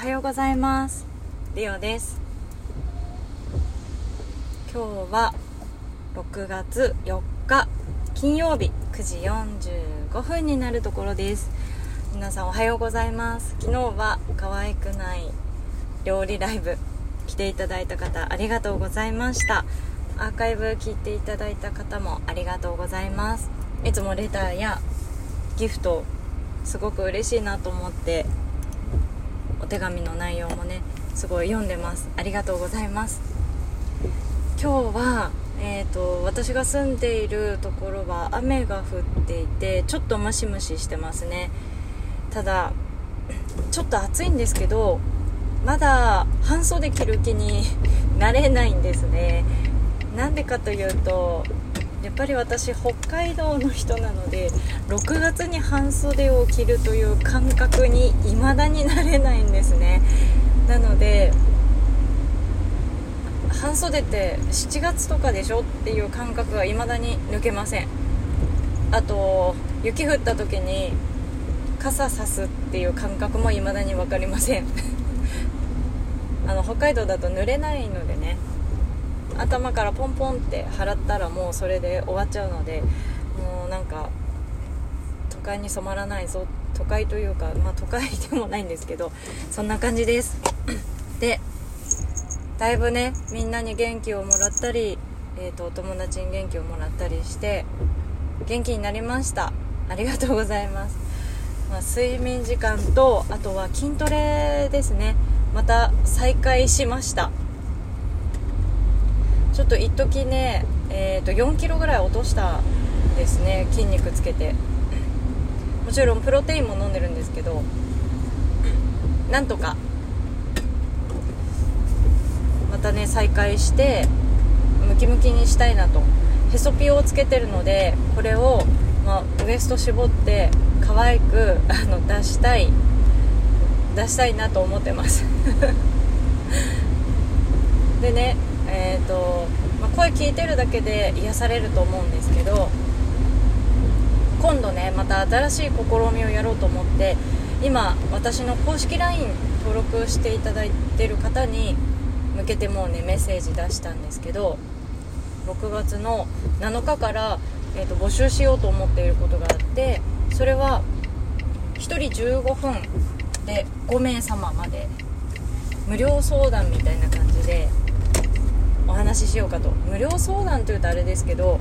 はようございます。リオです。今日は6月4日金曜日9時45分になるところです。皆さんおはようございます。昨日は可愛くない料理ライブ来ていただいた方ありがとうございました。アーカイブ聞いていただいた方もありがとうございます。いつもレターやギフトすごく嬉しいなと思って手紙の内容もねすごい読んでます。ありがとうございます。今日はえーと、私が住んでいるところは雨が降っていてちょっとムシムシしてますね。ただちょっと暑いんですけどまだ半袖着る気になれないんですね。なんでかというとやっぱり私北海道の人なので6月に半袖を着るという感覚に未だになれないんですね。なので半袖って7月とかでしょっていう感覚が未だに抜けません。あと雪降った時に傘さすっていう感覚も未だに分かりません。あの北海道だと濡れないのでね。頭からポンポンって払ったらもうそれで終わっちゃうのでもうなんか都会に染まらないぞ都会というかまあ都会でもないんですけどそんな感じです。でだいぶねみんなに元気をもらったり、えーと、お友達に元気をもらったりして元気になりました。ありがとうございます、まあ、睡眠時間とあとは筋トレですね。また再開しました。ちょっと一時ね、えー、と4キロぐらい落としたですね筋肉つけて。もちろんプロテインも飲んでるんですけどなんとかまたね再開してムキムキにしたいなと。へそピオをつけてるのでこれを、まあ、ウエスト絞って可愛くあの出したい出したいなと思ってますでねえーとまあ、声聞いてるだけで癒されると思うんですけど今度ねまた新しい試みをやろうと思って今私の公式 LINE 登録していただいてる方に向けてもうねメッセージ出したんですけど6月の7日から、えーと、募集しようと思っていることがあってそれは1人15分で5名様まで無料相談みたいな感じでお話ししようかと。無料相談というとあれですけど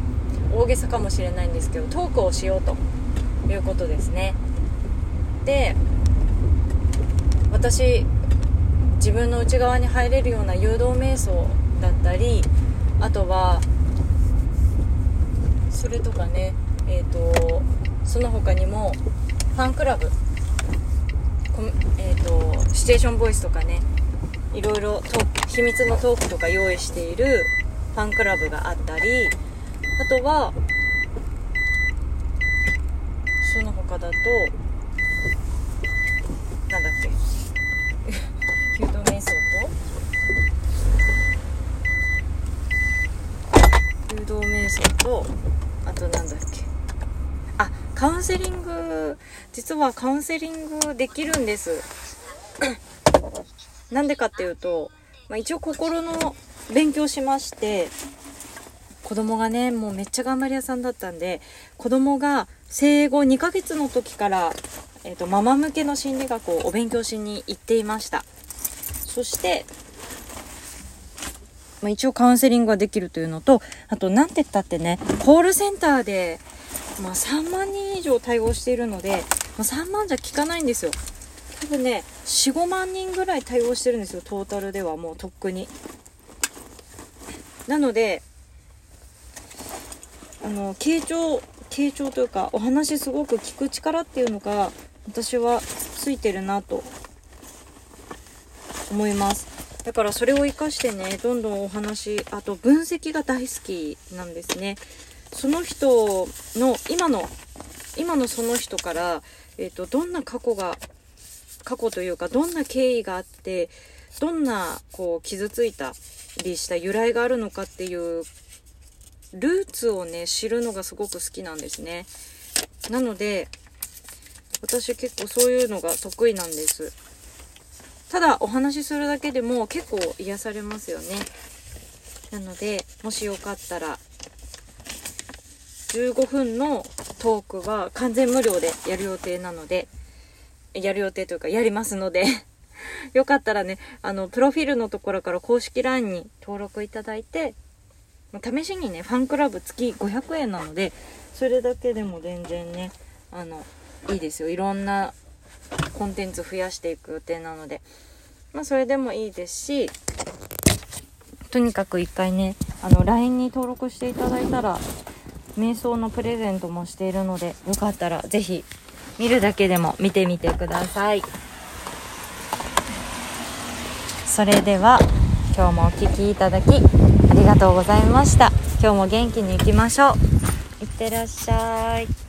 大げさかもしれないんですけどトークをしようということですね。で私自分の内側に入れるような誘導瞑想だったりあとはそれとかねえっ、ー、とその他にもファンクラブえーとシチュエーションボイスとかねいろいろ秘密のトークとか用意しているファンクラブがあったりあとはその他だとなんだっけ。給湯瞑想と。誘導瞑想とあとなんだっけ。あカウンセリング実はカウンセリングできるんです。なんでかっていうと、まあ、一応心の勉強しまして子供がねもうめっちゃ頑張り屋さんだったんで子供が生後2ヶ月の時から、えーと、ママ向けの心理学をお勉強しに行っていました。そして、まあ、一応カウンセリングができるというのとあと何て言ったってねコールセンターで、まあ、3万人以上対応しているので、まあ、3万じゃ効かないんですよ。多分ね45万人ぐらい対応してるんですよトータルではもうとっくに。なのであの傾聴傾聴というかお話すごく聞く力っていうのが私はついてるなと思います。だからそれを活かしてねどんどんお話あと分析が大好きなんですね。その人の今の今のその人から、えーとどんな過去が過去というかどんな経緯があってどんなこう傷ついたりした由来があるのかっていうルーツをね知るのがすごく好きなんですね。なので私結構そういうのが得意なんです。ただお話しするだけでも結構癒されますよね。なのでもしよかったら15分のトークは完全無料でやる予定なのでやる予定というかやりますので よかったらねあのプロフィールのところから公式 LINE に登録いただいて試しにねファンクラブ月500円なのでそれだけでも全然ねあのいいですよ。いろんなコンテンツ増やしていく予定なので。まあそれでもいいですしとにかく一回ねあの LINE に登録していただいたら瞑想のプレゼントもしているのでよかったら是非見るだけでも見てみてください。それでは今日もお聴きいただきありがとうございました。今日も元気にいきましょう。いってらっしゃい。